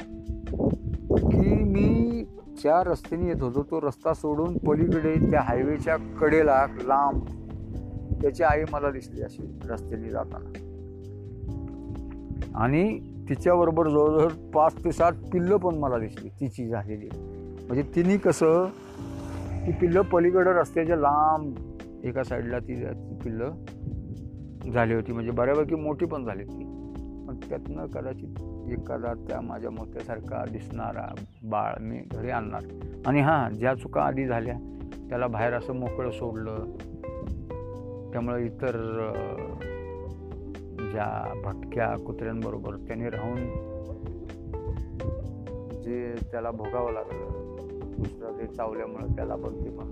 की मी ज्या रस्त्याने येत होतो तो रस्ता सोडून पलीकडे त्या हायवेच्या कडेला लांब त्याची आई मला दिसली अशी रस्त्याने जाताना. आणि तिच्याबरोबर जवळजवळ पाच ते सात पिल्लं पण मला दिसली तिची झालेली. म्हणजे तिने कसं ती पिल्लं पलीकडं रस्त्याच्या लांब एका साईडला ती ती पिल्लं झाली होती. म्हणजे बऱ्यापैकी मोठी पण झाली ती पण त्यातनं कदाचित एखादा त्या माझ्या मोत्यासारखा दिसणारा बाळ मी घरी आणणार. आणि हां ज्या चुका आधी झाल्या त्याला बाहेर असं मोकळं सोडलं त्यामुळे इतर ज्या भटक्या कुत्र्यांबरोबर त्याने राहून जे त्याला भोगावं लागलं दुसरं ते चावल्यामुळं त्याला पण ते पण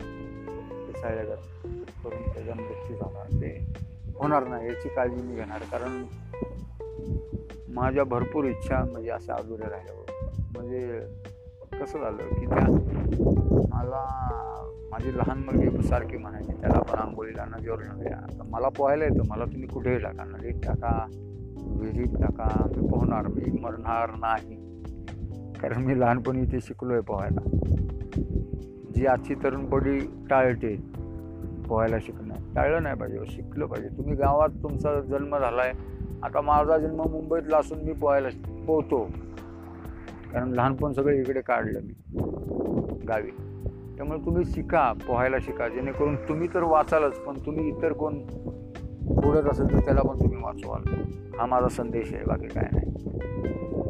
पिसाळल्यागत करून त्याचा मृत्यू झाला ते होणार नाही याची काळजी मी घेणार. कारण माझ्या भरपूर इच्छा म्हणजे अशा अधुऱ्या राहिल्यावर. म्हणजे कसं झालं की त्या मला माझी लहान मुलगी सारखी म्हणायची त्याला आपण आंघोळीला नदीवर नव्या आता मला पोहायला येतं मला तुम्ही कुठेही टाका नदीत टाका विहिरीत टाका मी पोहणार मी मरणार नाही. कारण मी लहानपणी इथे शिकलो आहे पोहायला. जी आजची तरुण पिढी टाळते पोहायला शिकणं. टाळलं नाही पाहिजे शिकलं पाहिजे. तुम्ही गावात तुमचा जन्म झाला आहे आता माझा जन्म मुंबईतला असून मी पोहायला पोहतो. कारण लहानपण सगळं इकडे काढलं मी गावी. त्यामुळे तुम्ही शिका पोहायला शिका. जेणेकरून तुम्ही तर वाचालच पण तुम्ही इतर कोण बुडत असेल तर त्याला पण तुम्ही वाचवाल. हा माझा संदेश आहे बाकी काय नाही.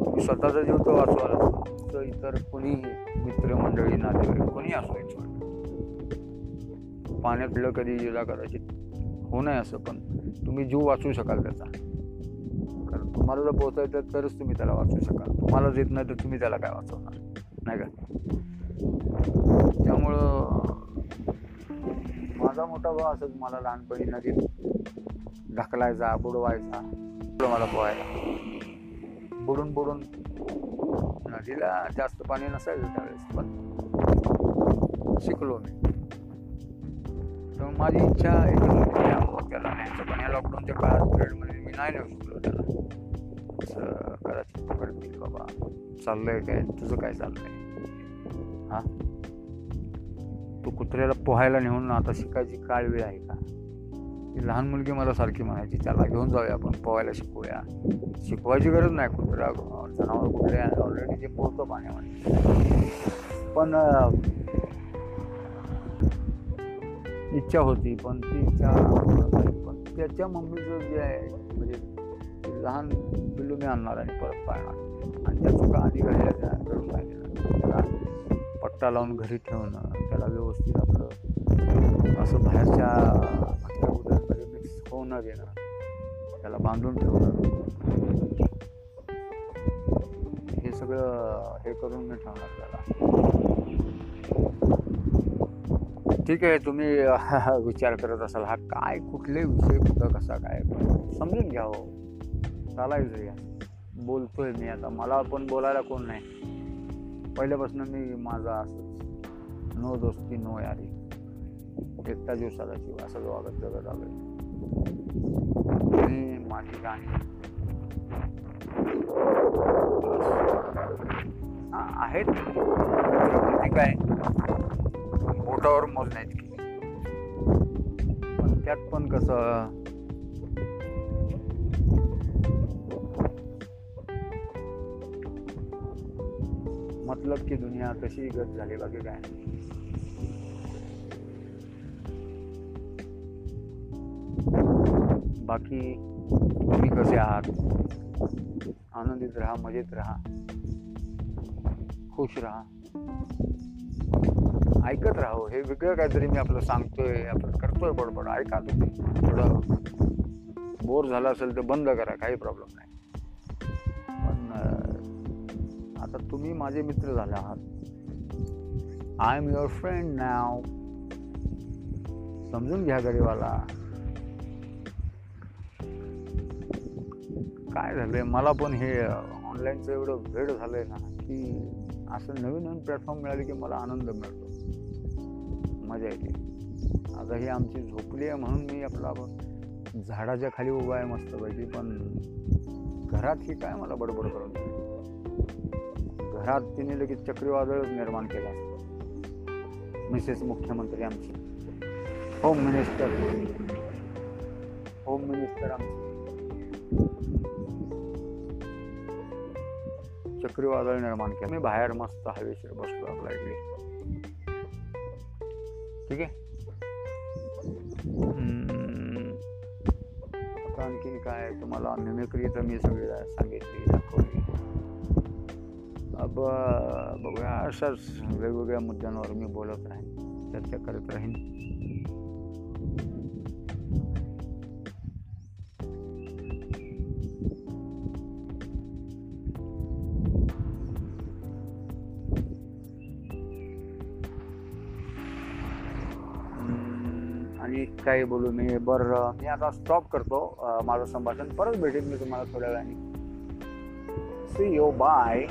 तुम्ही स्वतःचा जीव तर वाचवाल तर इतर कोणीही मित्रमंडळी नातेवाईक कोणी असो इच्छा पाण्यात कधी जिला कदाचित. हो नाही असं पण तुम्ही जीव वाचवू शकाल त्याचा. कारण तुम्हाला जर पोहता येतं तरच तुम्ही त्याला वाचवू शकाल. तुम्हालाच येत नाही तर तुम्ही त्याला काय वाचवणार? नाही का? त्यामुळं माझा मोठा भाऊ असंच मला लहानपणी नदीत ढकलायचा बुडवायचा मला पोहायला. बुडून बुडून नदीला जास्त पाणी नसायचं त्यावेळेस पण शिकलो मी. तर माझी इच्छा एकच त्याला न्यायचं पण या लॉकडाऊनच्या काळात पिरियडमध्ये मी नाही नेऊ शकलो त्याला. असं कदाचित पकडतील बाबा चाललंय काय तुझं काय चाललंय? हा? तो कुत्र्याला पोहायला नेऊन आता शिकायची काळ वेळ आहे का? ती लहान मुलगी मला सारखी म्हणायची त्याला घेऊन जाऊया आपण पोहायला शिकूया. शिकवायची गरज नाही कुत्रा जनावर कुठले ऑलरेडी ते पोहतं पाण्यामध्ये. पण इच्छा होती पण ती इच्छा पण त्याच्या मम्मीचं जे आहे म्हणजे लहान पिल्लू मी आणणार आणि परत पाळणार. आणि त्या चुका आधी घडल्या त्या करून पट्टा लावून घरी ठेवणं त्याला व्यवस्थित आपलं असं बाहेरच्या भटक्या कुत्र्यांमध्ये मिक्स होऊ न देणं त्याला बांधून ठेवणं. हे सगळं हे करून मी ठेवणार त्याला. ठीक आहे तुम्ही [LAUGHS] विचार करत असाल हा काय कुठले विषय कुठं कसा काय? समजून घ्यावं हो. चालायचं या. बोलतोय मी आता. मला पण बोलायला कोण नाही. पहिल्यापासून मी माझा असंच नो दोस्ती नो यारी. एकटा जीव साधा असा असं वागत जगत आलोय. मी माझी गाणी आहेत. काय बोटावर मोजण्यात की पण त्यात पण कसं मतलब की दुनिया कशी गत झाली बाकी काय बाकी तुम्ही कसे आहात? आनंदित राहा मजेत राहा. खुश राहा. ऐकत राहो हो. हे. वेगळं काहीतरी मी आपलं सांगतोय आपण करतोय बडबड. ऐका तुम्ही. थोडं बोर झालं असेल तर बंद करा काही प्रॉब्लेम नाही. आता तुम्ही माझे मित्र झाले आहात. आय एम युअर फ्रेंड नाव समजून घ्या गरीबाला. काय झालंय? मला पण हे ऑनलाईनचं एवढं वेळ झालंय ना की असं नवीन नवीन प्लॅटफॉर्म मिळाले की मला आनंद मिळतो. मजा येते. आता ही आमची झोपली आहे म्हणून मी आपला झाडाच्या खाली उभा आहे मस्तपैकी पण घरात ही काय मला बडबड करून घरात तिने लगेच चक्रीवादळ निर्माण केलं मिसेस मुख्यमंत्री आमची, होम मिनिस्टर होम मिनिस्टर आमची. चक्रीवादळ निर्माण केलं. मी बाहेर मस्त हवेशीर बसलो आपल्या इकडे. ठीक आहे? हम्म. आणखीन काय? तुम्हाला मिमिक्री तर मी सगळी सांगितली, दाखवली. ब बघूया अशाच वेगवेगळ्या मुद्द्यांवर मी बोलत राहीन चर्चा करत राहीन. आणि काही बोलू मी. बरं मी आता स्टॉप करतो. माझं संभाषण. परत भेटेन मी तुम्हाला थोड्या वेळाने. सी यो बाय